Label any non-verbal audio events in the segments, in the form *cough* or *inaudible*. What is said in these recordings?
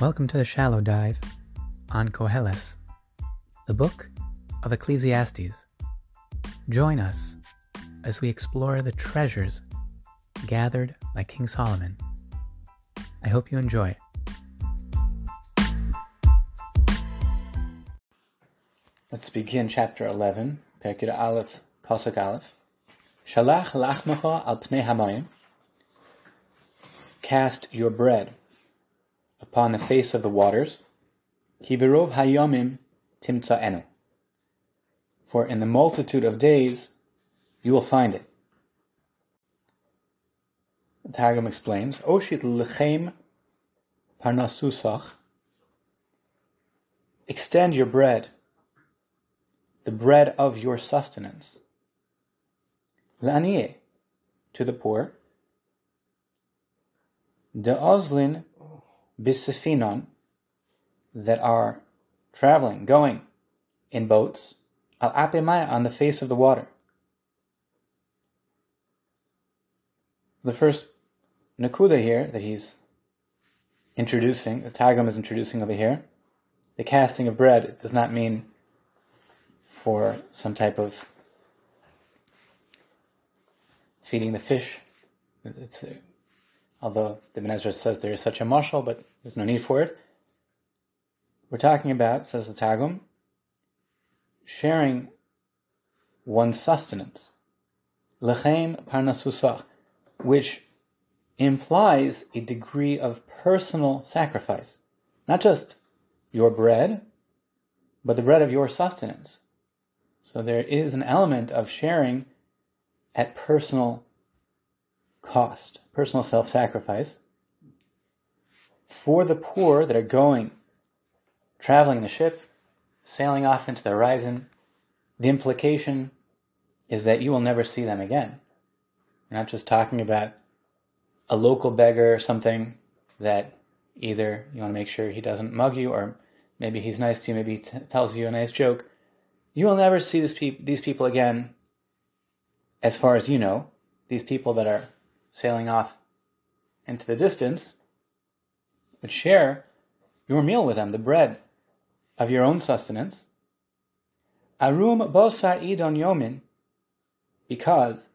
Welcome to the Shallow Dive on Koheles, the book of Ecclesiastes. Join us as we explore the treasures gathered by King Solomon. I hope you enjoy it. Let's begin chapter 11, Perkid Aleph, Pasuk Aleph. Shalach lachmacha al pnei hamayim. Cast your bread upon the face of the waters. Kivirov hayomim timtsa'enu. For in the multitude of days you will find it. The Targum explains, Oshit lechem parnasusach. Extend your bread, the bread of your sustenance. La'aniye, to the poor. De bisafinon, that are traveling, going in boats, al apemaya, on the face of the water. The first nakuda here that he's introducing, the Targum is introducing over here, the casting of bread does not mean for some type of feeding the fish. It's, although the Ben says there is such a mashal, but there's no need for it. We're talking about, says the Targum, sharing one's sustenance. Lechem parnasusach, which implies a degree of personal sacrifice. Not just your bread, but the bread of your sustenance. So there is an element of sharing at personal cost, personal self sacrifice for the poor that are going, traveling the ship, sailing off into the horizon. The implication is that you will never see them again. You're not just talking about a local beggar or something that either you want to make sure he doesn't mug you or maybe he's nice to you, maybe he t- tells you a nice joke. You will never see pe- these people again, as far as you know. These people that are sailing off into the distance, but share your meal with them, the bread of your own sustenance. Arum bosar idon yomin, because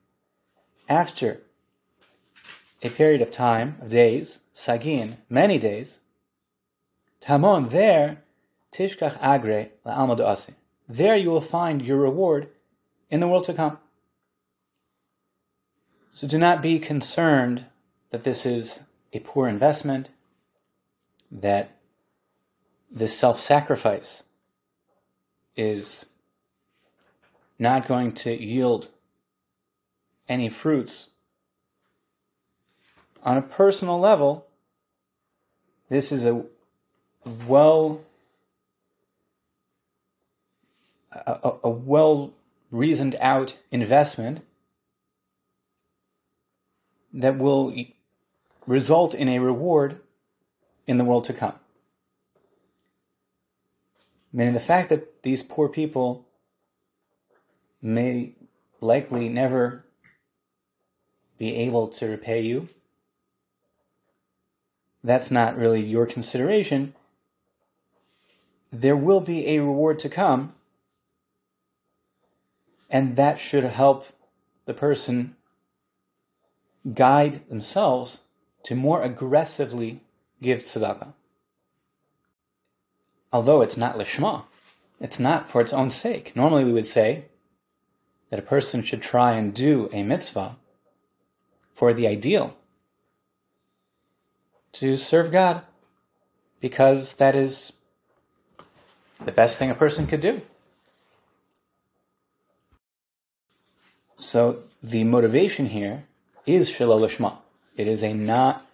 after a period of time, of days, sagin, many days, tamon, there, tishkach agre la'almad asi. There you will find your reward in the world to come. So do not be concerned that this is a poor investment, that this self sacrifice is not going to yield any fruits. On a personal level, this is a well a, a well reasoned out investment that will result in a reward in the world to come. Meaning the fact that these poor people may likely never be able to repay you, that's not really your consideration. There will be a reward to come, and that should help the person guide themselves to more aggressively give tzedakah. Although it's not lishma, it's not for its own sake. Normally we would say that a person should try and do a mitzvah for the ideal, to serve God, because that is the best thing a person could do. So the motivation here is shalol lishma. It is a not.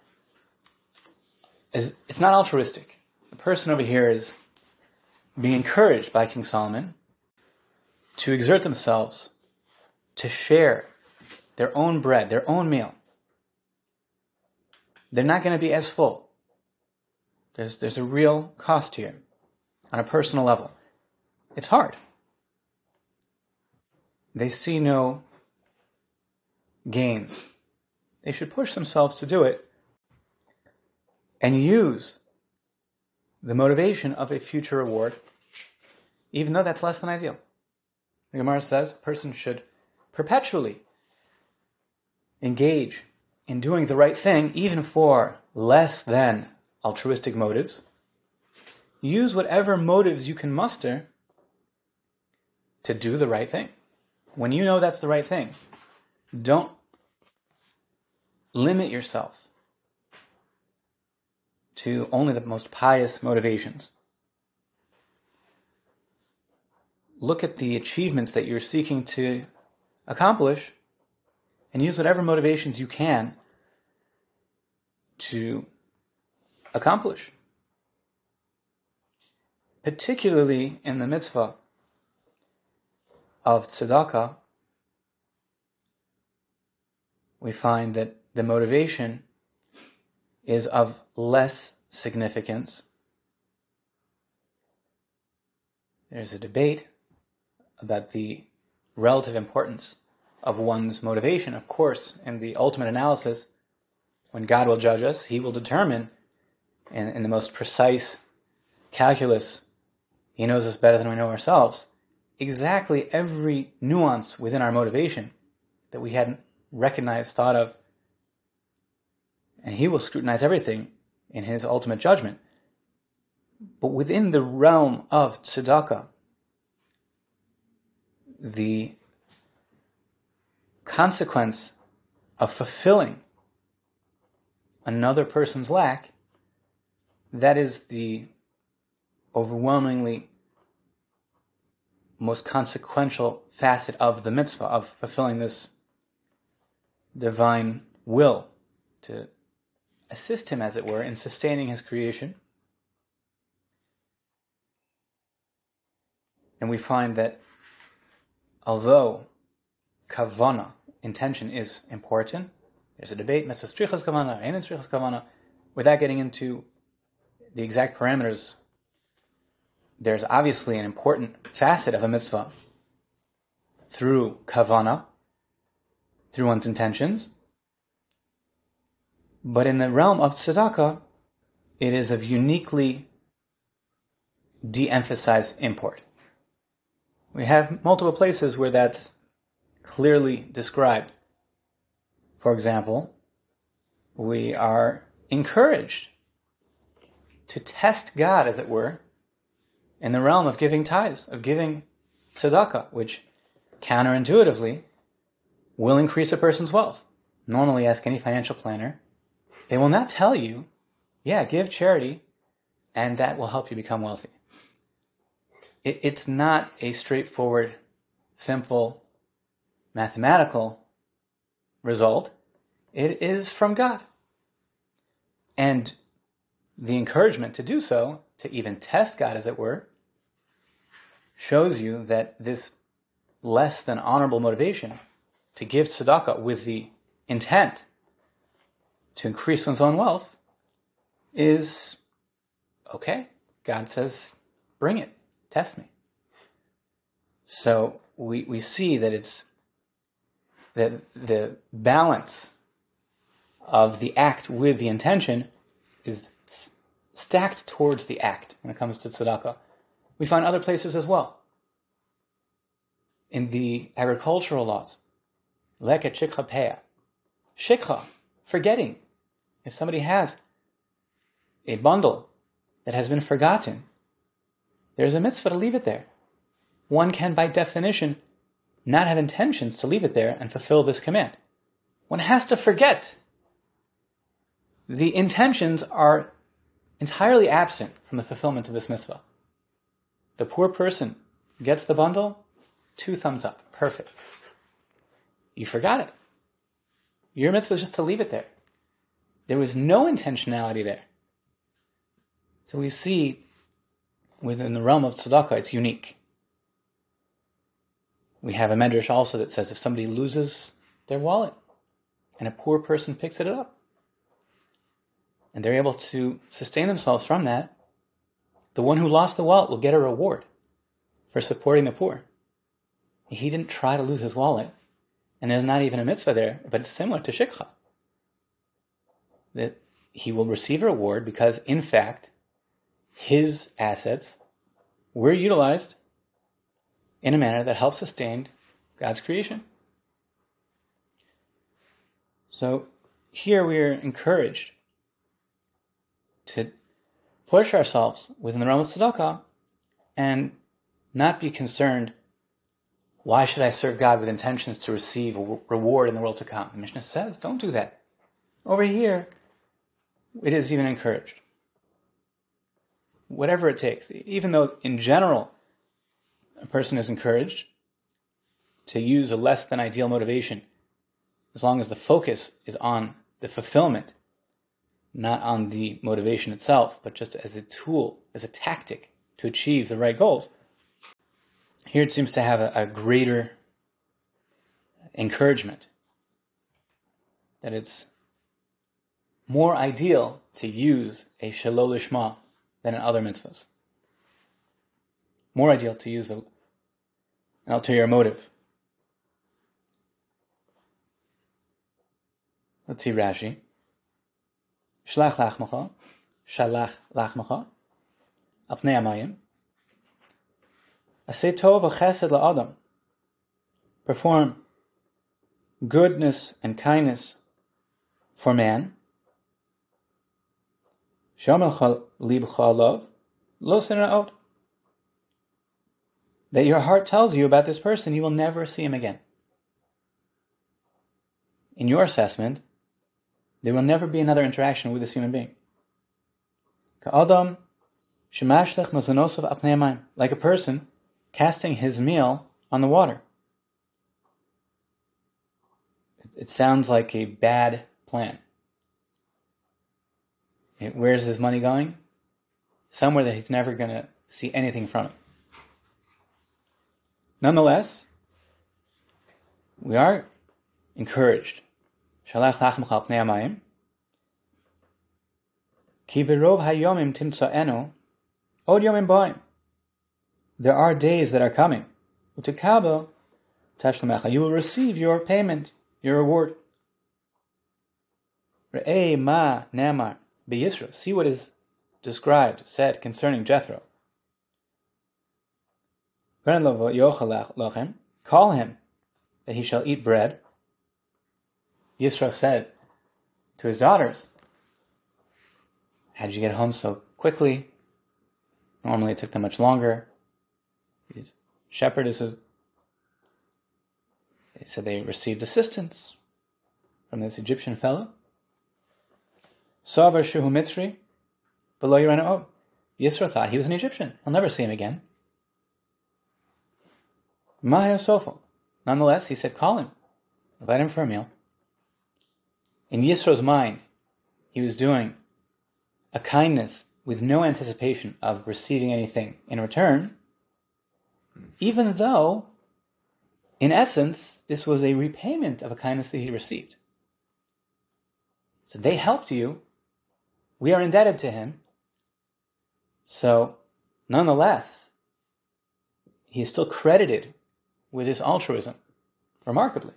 It's not altruistic. The person over here is being encouraged by King Solomon to exert themselves to share their own bread, their own meal. They're not going to be as full. There's, there's a real cost here on a personal level. It's hard. They see no gains they should push themselves to do it and use the motivation of a future reward, even though that's less than ideal. The Gemara says a person should perpetually engage in doing the right thing, even for less than altruistic motives. Use whatever motives you can muster to do the right thing. When you know that's the right thing, don't limit yourself to only the most pious motivations. Look at the achievements that you're seeking to accomplish and use whatever motivations you can to accomplish. Particularly in the mitzvah of tzedakah, we find that the motivation is of less significance. There's a debate about the relative importance of one's motivation. Of course, in the ultimate analysis, when God will judge us, He will determine in, in the most precise calculus, He knows us better than we know ourselves, exactly every nuance within our motivation that we hadn't recognized, thought of, and he will scrutinize everything in his ultimate judgment. But within the realm of tzedakah, the consequence of fulfilling another person's lack, that is the overwhelmingly most consequential facet of the mitzvah of fulfilling this divine will to assist him, as it were, in sustaining his creation. And we find that although kavana, intention, is important, there's a debate, mitzvahs kavana, and kavana, without getting into the exact parameters. There's obviously an important facet of a mitzvah through kavana, through one's intentions, but in the realm of tzedakah, it is of uniquely de-emphasized import. We have multiple places where that's clearly described. For example, we are encouraged to test God, as it were, in the realm of giving tithes, of giving tzedakah, which counterintuitively will increase a person's wealth. Normally, ask any financial planner they will not tell you, yeah, give charity and that will help you become wealthy. It, it's not a straightforward, simple, mathematical result. It is from God. And the encouragement to do so, to even test God, as it were, shows you that this less than honorable motivation to give tzedakah with the intent to increase one's own wealth is okay. God says, bring it, test me. So we, we see that it's that the balance of the act with the intention is stacked towards the act when it comes to tzedakah. We find other places as well. In the agricultural laws, leket shikha peah, shikha, forgetting. If somebody has a bundle that has been forgotten, there's a mitzvah to leave it there. One can, by definition, not have intentions to leave it there and fulfill this command. One has to forget. The intentions are entirely absent from the fulfillment of this mitzvah. The poor person gets the bundle, two thumbs up. Perfect. You forgot it. Your mitzvah is just to leave it there. There was no intentionality there. So we see within the realm of tzedakah, it's unique. We have a medrash also that says if somebody loses their wallet and a poor person picks it up and they're able to sustain themselves from that, the one who lost the wallet will get a reward for supporting the poor. He didn't try to lose his wallet, and there's not even a mitzvah there, but it's similar to shikha that he will receive a reward because, in fact, his assets were utilized in a manner that helps sustain God's creation. So here we are encouraged to push ourselves within the realm of tzedakah and not be concerned why should I serve God with intentions to receive a reward in the world to come? The Mishnah says, don't do that. Over here, it is even encouraged. Whatever it takes, even though in general a person is encouraged to use a less than ideal motivation, as long as the focus is on the fulfillment, not on the motivation itself, but just as a tool, as a tactic to achieve the right goals. Here it seems to have a, a greater encouragement that it's more ideal to use a shalol lishma than in other mitzvahs. More ideal to use the, an ulterior motive. Let's see Rashi. Shlach lachmacha, shalach lachmacha, apnei amayim. Asay chesed la'adam. Perform goodness and kindness for man. That your heart tells you about this person, you will never see him again. In your assessment, there will never be another interaction with this human being. Like a person casting his meal on the water. It sounds like a bad plan. Where's his money going? Somewhere that he's never going to see anything from it. Nonetheless, we are encouraged. Shalach lachmach pnei amayim. Ki v'rov hayomim od yomim boim. There are days that are coming. Utekabel tashlemecha. You will receive your payment, your reward. Re'ei ma namar. Yisro, see what is described, said concerning Jethro. Call him that he shall eat bread. Yisro said to his daughters, How did you get home so quickly? Normally it took them much longer. Shepherd is a. They said they received assistance from this Egyptian fellow. Savar Shuhu Mitzri, below Yerena Oh. Yisro thought he was an Egyptian. I'll never see him again. Mahaya Sofo. Nonetheless, he said, call him. Invite him for a meal. In Yisro's mind, he was doing a kindness with no anticipation of receiving anything in return, even though, in essence, this was a repayment of a kindness that he received. So they helped you we are indebted to him. So, nonetheless, he is still credited with his altruism, remarkably.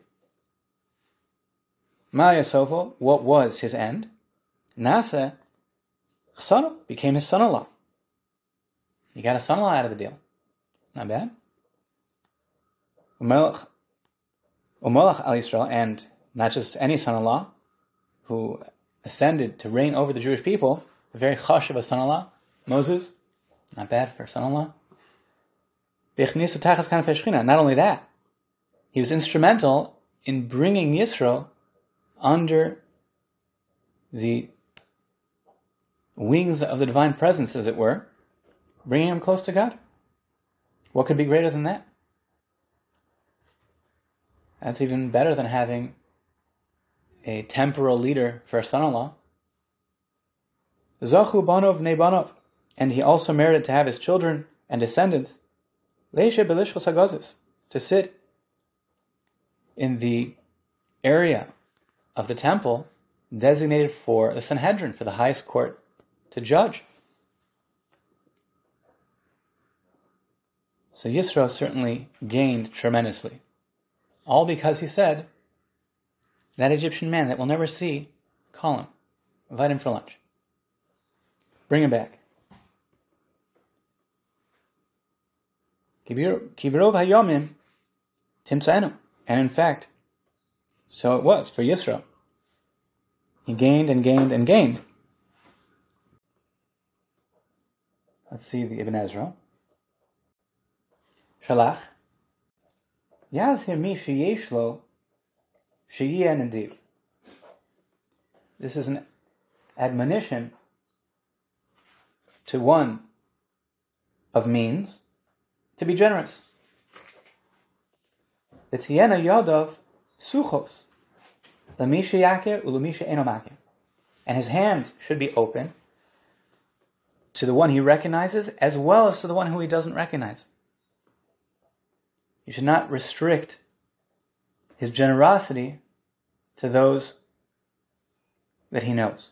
Maya Sofo, what was his end? Nasa Chsano became his son-in-law. He got a son-in-law out of the deal. Not bad. Umelach al Yisrael, and not just any son-in-law, who ascended to reign over the Jewish people, a very chash of a son-in-law, Moses, not bad for a son-in-law. Not only that, he was instrumental in bringing Yisro under the wings of the divine presence, as it were, bringing him close to God. What could be greater than that? That's even better than having a temporal leader for a son-in-law. Zachu banov nebanov, and he also merited to have his children and descendants, leishe belishos hagazis, to sit in the area of the temple designated for the Sanhedrin, for the highest court to judge. So Yisro certainly gained tremendously. All because he said, that Egyptian man that we'll never see, call him. Invite him for lunch. Bring him back. Kivirov hayomim timsaenu. And in fact, so it was for Yisro. He gained and gained and gained. Let's see the Ibn Ezra. Shalach. Yazhir mi sheyeshlo sheyeh This is an admonition to one of means to be generous. V'tiyena yadav suchos lamisha yakir ulamisha enomakir, and his hands should be open to the one he recognizes as well as to the one who he doesn't recognize. You should not restrict his generosity to those that he knows.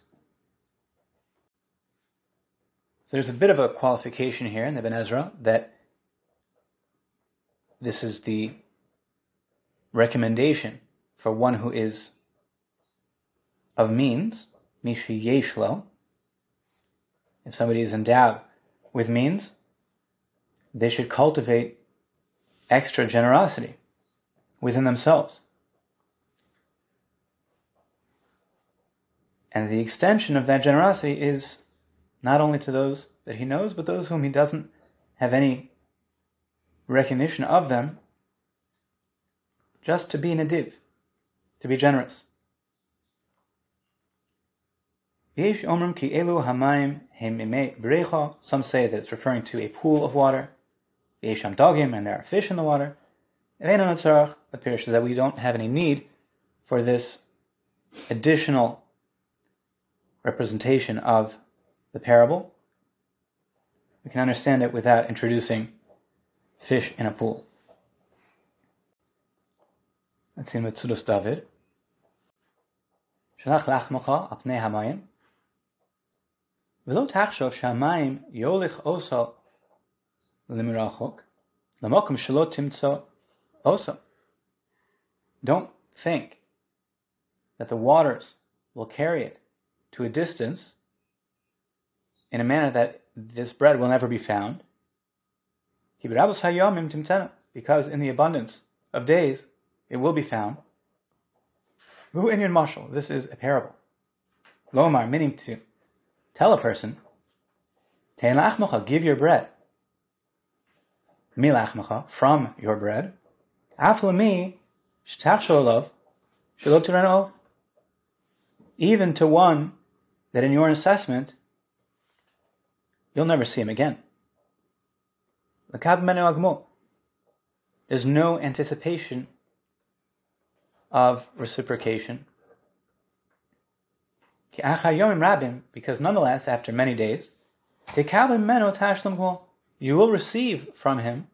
So there's a bit of a qualification here in the Ibn Ezra that this is the recommendation for one who is of means, Mishi Yeshlo. If somebody is endowed with means, they should cultivate extra generosity within themselves. And the extension of that generosity is not only to those that he knows, but those whom he doesn't have any recognition of them, just to be nadiv, to be generous. Some say that it's referring to a pool of water. and there are fish in the water. appears that we don't have any need for this additional representation of the parable. We can understand it without introducing fish in a pool. Let's see Metzudos David. שלח לחמך על פני המים, ולא תחשוב שהמים יוליך אוסו lemirachok, lamokum shalot timtso also. Don't think that the waters will carry it to a distance in a manner that this bread will never be found. Because in the abundance of days it will be found. Ru inyan mashal. This is a parable. Lomar, meaning to tell a person, give your bread. Milachmacha, from your bread. Aflami, even to one that in your assessment you'll never see him again. There's no anticipation of reciprocation. Because nonetheless, after many days, you will receive from him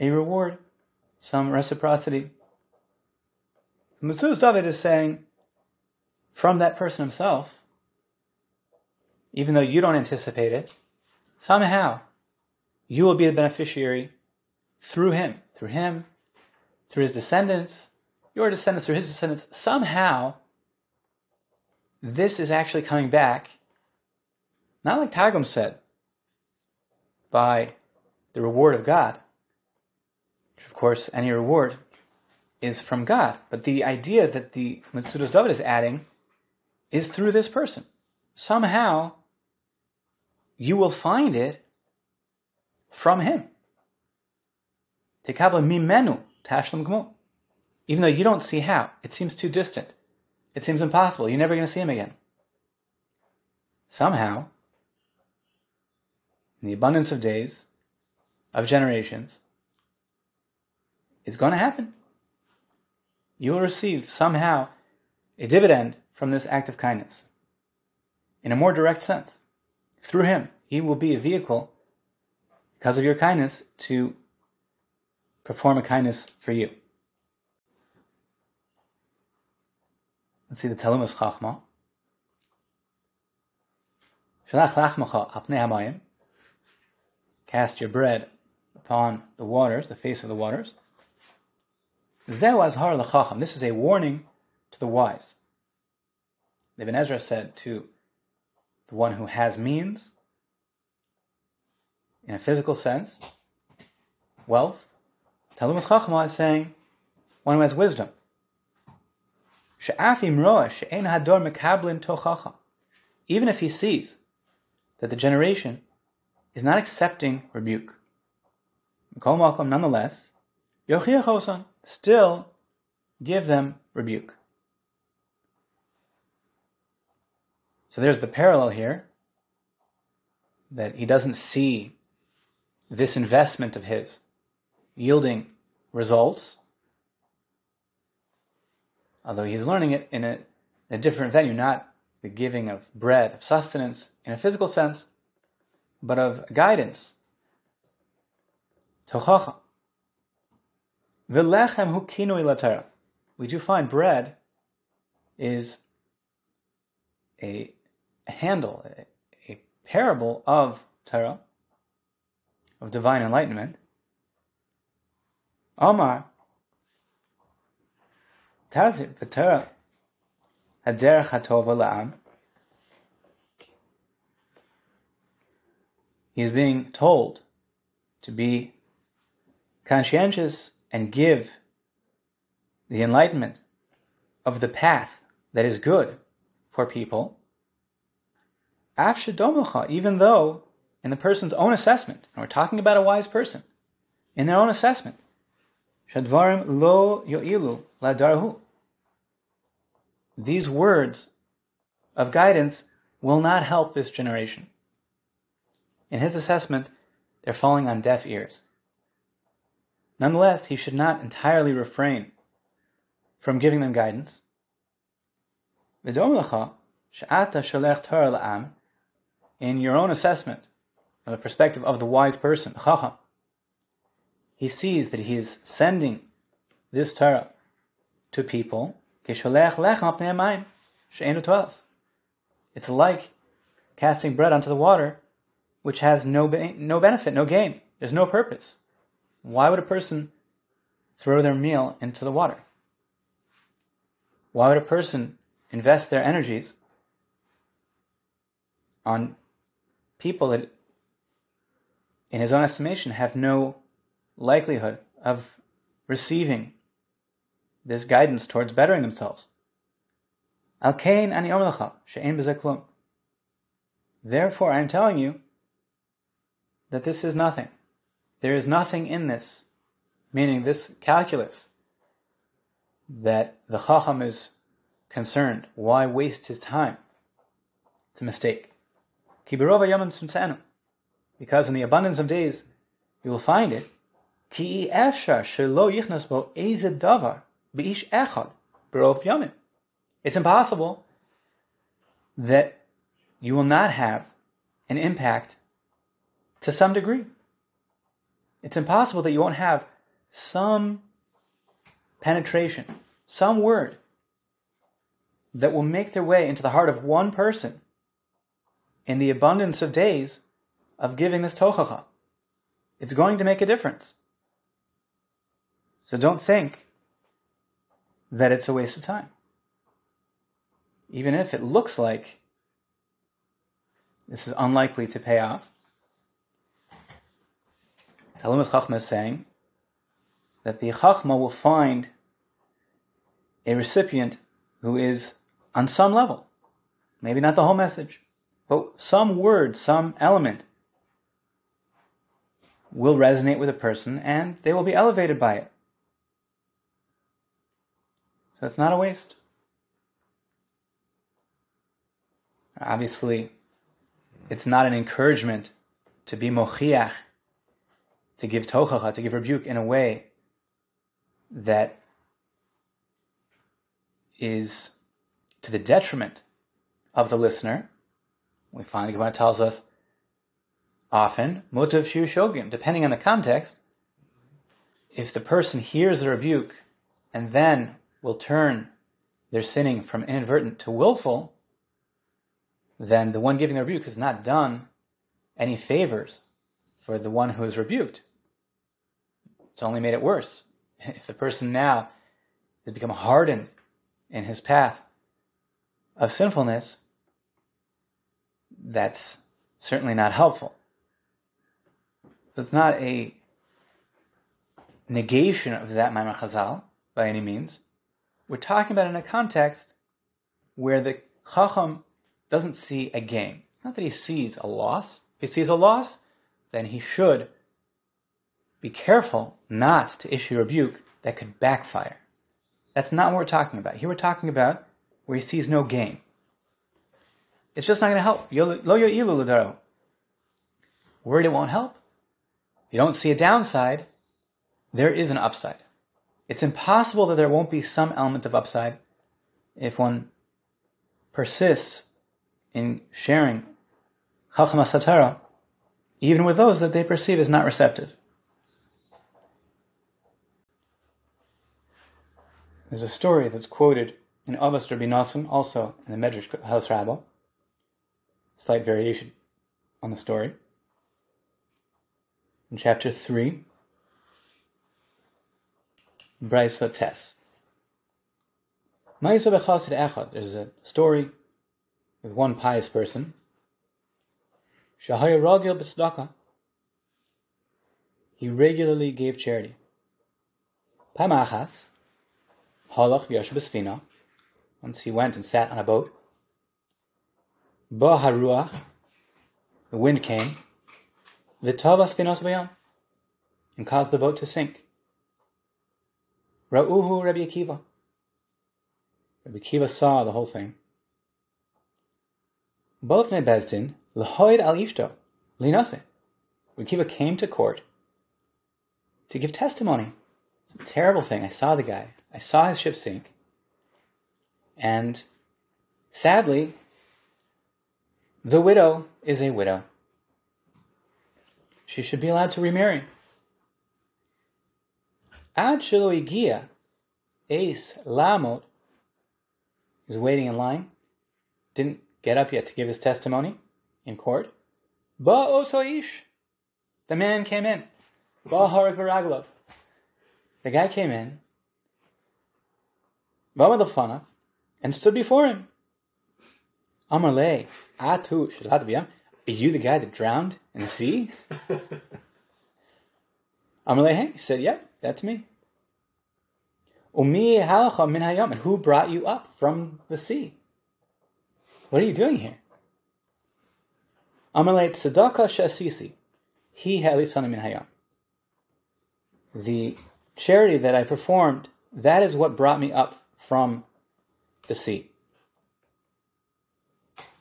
a reward, some reciprocity. Metzudos David is saying, from that person himself, even though you don't anticipate it, somehow you will be the beneficiary through him, through him, through his descendants, your descendants, through his descendants. Somehow, this is actually coming back, not like Targum said, by the reward of God, which of course any reward is from God. But the idea that the Metzudos David is adding is through this person. Somehow, you will find it from him. Mimenu. Even though you don't see how, it seems too distant. It seems impossible. You're never going to see him again. Somehow, in the abundance of days, of generations, it's going to happen. You will receive somehow a dividend from this act of kindness in a more direct sense. Through him, he will be a vehicle, because of your kindness, to perform a kindness for you. Let's see the Telumus Chachma. Shalach. Cast your bread upon the waters, the face of the waters. This is a warning to the wise. Ibn Ezra said to the one who has means, in a physical sense, wealth. Talmud Chachma is saying one who has wisdom. Even if he sees that the generation is not accepting rebuke, nonetheless, still give them rebuke. So there's the parallel here that he doesn't see this investment of his yielding results, although he's learning it in a, a different venue, not the giving of bread, of sustenance in a physical sense, but of guidance. Tochacha. V'lechem hu kinui We do find bread is a handle, a, a parable of Torah, of divine enlightenment. Omar, Tazit, Torah, Haderech HaTova La'am. He is being told to be conscientious and give the enlightenment of the path that is good for people even though in the person's own assessment, and we're talking about a wise person, in their own assessment, shadvarim lo yo'ilu ladarhu. These words of guidance will not help this generation. In his assessment, they're falling on deaf ears. Nonetheless, he should not entirely refrain from giving them guidance in your own assessment, from the perspective of the wise person, he sees that he is sending this Torah to people. It's like casting bread onto the water, which has no, no benefit, no gain. There's no purpose. Why would a person throw their meal into the water? Why would a person invest their energies on people that, in his own estimation, have no likelihood of receiving this guidance towards bettering themselves. Therefore, I am telling you that this is nothing. There is nothing in this, meaning this calculus, that the Chacham is concerned. Why waste his time? It's a mistake. Because in the abundance of days, you will find it. It's impossible that you will not have an impact to some degree. It's impossible that you won't have some penetration, some word that will make their way into the heart of one person in the abundance of days of giving this tochacha. It's going to make a difference. So don't think that it's a waste of time. Even if it looks like this is unlikely to pay off. Talmud Chachma is saying that the Chachma will find a recipient who is on some level, maybe not the whole message, but some word, some element will resonate with a person and they will be elevated by it. So it's not a waste. Obviously, it's not an encouragement to be mochiach, to give tochacha, to give rebuke in a way that is to the detriment of the listener we find the Gemara tells us often, mutav shiur shogim, depending on the context, if the person hears the rebuke and then will turn their sinning from inadvertent to willful, then the one giving the rebuke has not done any favors for the one who is rebuked. It's only made it worse. *laughs* If the person now has become hardened in his path of sinfulness, that's certainly not helpful. So it's not a negation of that Maimon Chazal by any means. We're talking about in a context where the Chacham doesn't see a gain. It's not that he sees a loss. If he sees a loss, then he should be careful not to issue rebuke that could backfire. That's not what we're talking about. Here we're talking about where he sees no gain. It's just not going to help. Lo yo'ilu Worried it won't help. If you don't see a downside, there is an upside. It's impossible that there won't be some element of upside if one persists in sharing Chacham Satara, even with those that they perceive as not receptive. There's a story that's quoted in Avos Rabbi also in the Medrash Koheles Rabbah. Slight variation on the story. In chapter 3, Brisa Tes. There's a story with one pious person. He regularly gave charity. Pamachas. Halach v'yashu Once he went and sat on a boat. Ba haruach. The wind came. V'tavas finos bayam. And caused the boat to sink. Ra'uhu Rabbi Akiva. Rabbi Akiva saw the whole thing. Both Bezdin, Lahoid al Ishto, Linase. Rabbi Akiva came to court to give testimony. It's a terrible thing. I saw the guy. I saw his ship sink. And sadly, the widow is a widow. She should be allowed to remarry. Ad shelo igia, ace lamot, is waiting in line, didn't get up yet to give his testimony in court. Ba osoish, the man came in. Ba harik v'raglov, the guy came in Vamadafana, and stood before him. Amarle, Atu, Are you the guy that drowned in the sea? *laughs* Amarle, hey, he said, Yep, that's me. Umi halacha min hayam, and who brought you up from the sea? What are you doing here? Amalei tzedakah shasisi, he ha'lisana min hayam. The charity that I performed, that is what brought me up from the sea.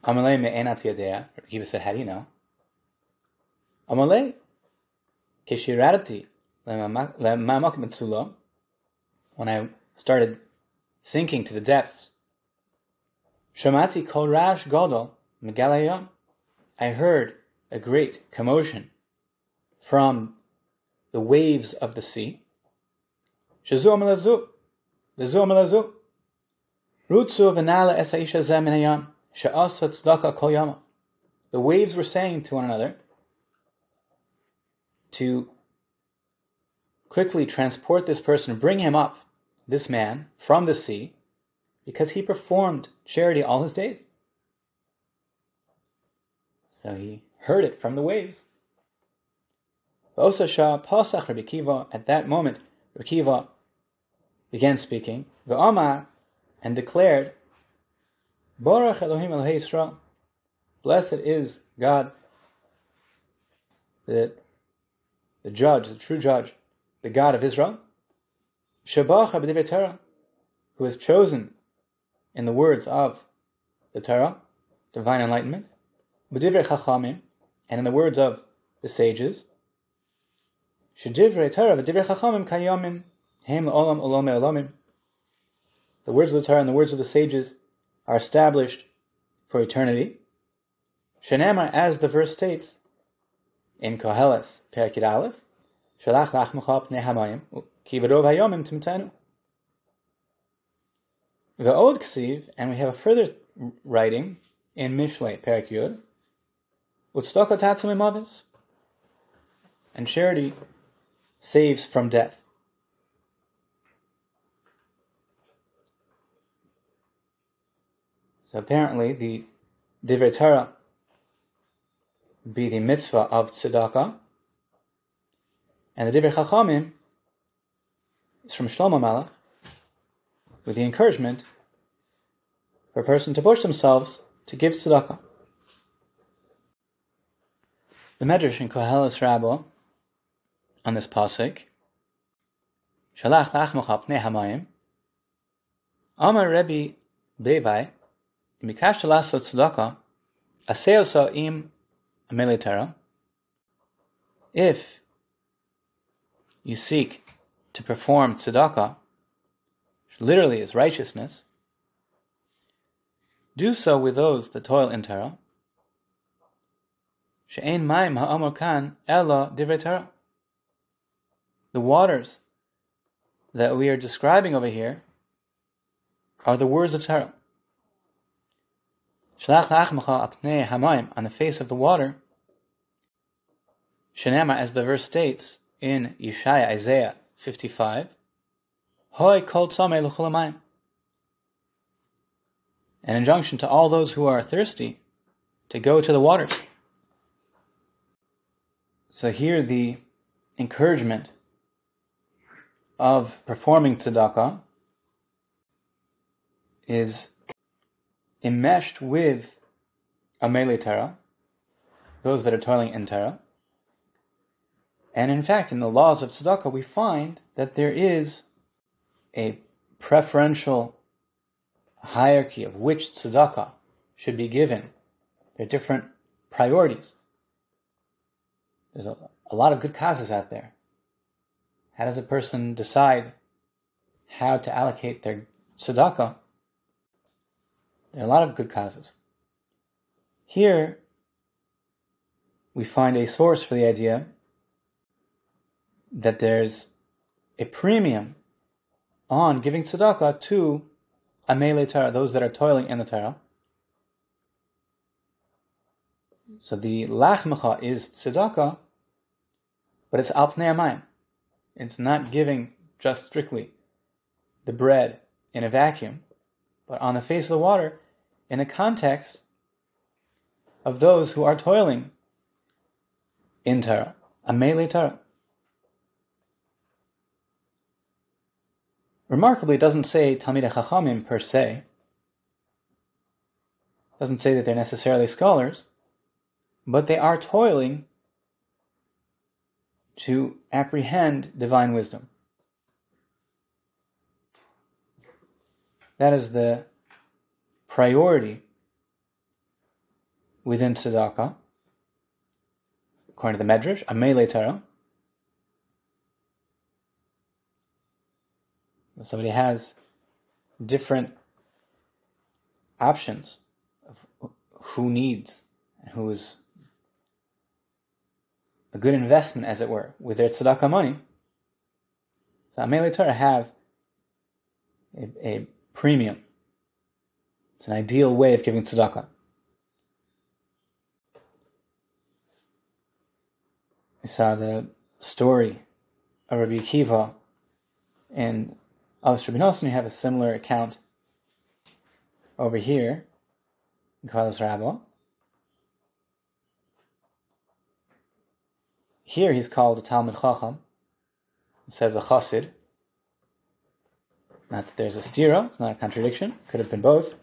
Amalei me'enat yadea. He said, how do you know? Amalei kishiradati le'mamak metzulo. When I started sinking to the depths, shamati kol rash godol megalayom. I heard a great commotion from the waves of the sea. Shazu amalazu, The waves were saying to one another to quickly transport this person, bring him up, this man, from the sea, because he performed charity all his days. So he heard it from the waves. At that moment, Rabbi began speaking. V'amar and declared, Baruch Elohim Elohei Yisrael, blessed is God, the, the judge, the true judge, the God of Israel, Shabach Abdivrei Torah, who has chosen in the words of the Torah, divine enlightenment, B'divrei Chachamim, and in the words of the sages, Shedivrei Torah v'divrei Chachamim kayomim, hem olam olam olamim, the words of the Torah and the words of the sages are established for eternity. Shenamar, as the verse states in Koheles, Perakid Aleph, Shalach lachmecha pnei hamayim, ki v'rov hayomim timtenu. Ve'od ksiv, and we have a further writing in Mishlei, Perak Yud, imavis, and charity saves from death. So apparently, the Divrei Torah be the mitzvah of tzedakah, And the Divrei Chachamim is from Shlomo Malach with the encouragement for a person to push themselves to give tzedakah. The Medrash in Koheles Rabbah on this pasuk, Shalach lachmocha pnei hamayim, Amar Rebbe Bevai, Mikash lasot tzedakah, aseosa im amelitera. If you seek to perform tzedakah, which literally is righteousness, do so with those that toil in Torah. She'ein maim ha'amor kan ella divrei. The waters that we are describing over here are the words of Torah. Shalach la'achmacha apnei hamayim on the face of the water. Shenema, as the verse states in Yeshaya Isaiah 55, Hoi kol l'chulamayim. An injunction to all those who are thirsty to go to the waters. So here the encouragement of performing tzedakah is enmeshed with Amele Torah, those that are toiling in Torah. And in fact, in the laws of tzedakah, we find that there is a preferential hierarchy of which tzedakah should be given. There are different priorities. There's a, a lot of good causes out there. How does a person decide how to allocate their tzedakah? There are a lot of good causes. Here, we find a source for the idea that there's a premium on giving tzedakah to amele Torah, those that are toiling in the Torah. So the lachmecha is tzedakah, but it's al amayim. It's not giving just strictly the bread in a vacuum, but on the face of the water in the context of those who are toiling in Torah, amele Torah. Remarkably, it doesn't say Talmidei Chachamim per se. It doesn't say that they're necessarily scholars, but they are toiling to apprehend divine wisdom. That is the priority within tzedakah, according to the Medrash, Amele Torah. Somebody has different options of who needs and who is a good investment, as it were, with their tzedakah money. So Amele Torah have a, a premium. It's an ideal way of giving tzedakah. We saw the story of Rabbi Akiva in Avos Rabbi you have a similar account over here in Koheles Rabbah. Here he's called a Talmid Chacham instead of the Chassid. Not that there's a stira, it's not a contradiction, could have been both.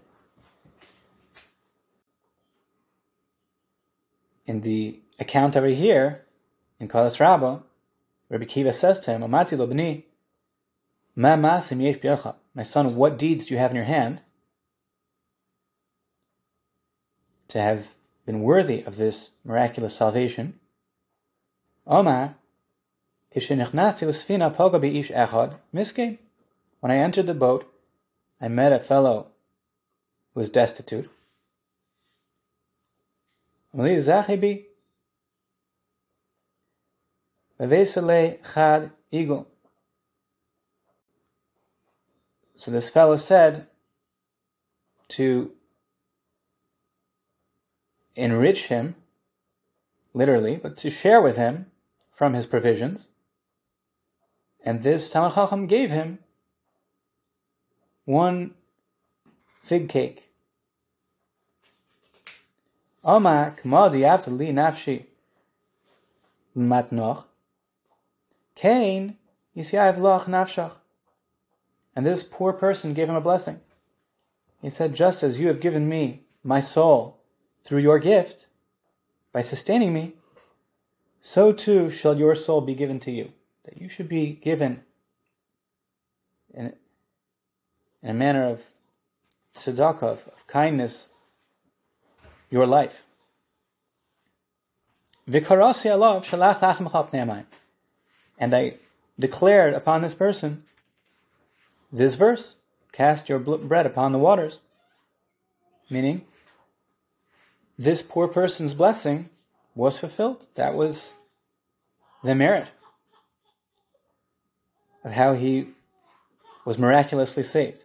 In the account over here, in Koheles Rabbah, Rabbi Akiva says to him, Amati lo b'ni, my son, what deeds do you have in your hand to have been worthy of this miraculous salvation? Omar, when I entered the boat, I met a fellow who was destitute. chad eagle. So this fellow said to enrich him, literally, but to share with him from his provisions. And this Talmid Chacham gave him one fig cake. Amak madi after li nafshi matnoch. Cain, Yisyav loch nafshach. And this poor person gave him a blessing. He said, Just as you have given me my soul through your gift, by sustaining me, so too shall your soul be given to you. That you should be given in a manner of tzedakah, of, of kindness, your life. And I declared upon this person this verse cast your bread upon the waters. Meaning, this poor person's blessing was fulfilled. That was the merit of how he was miraculously saved.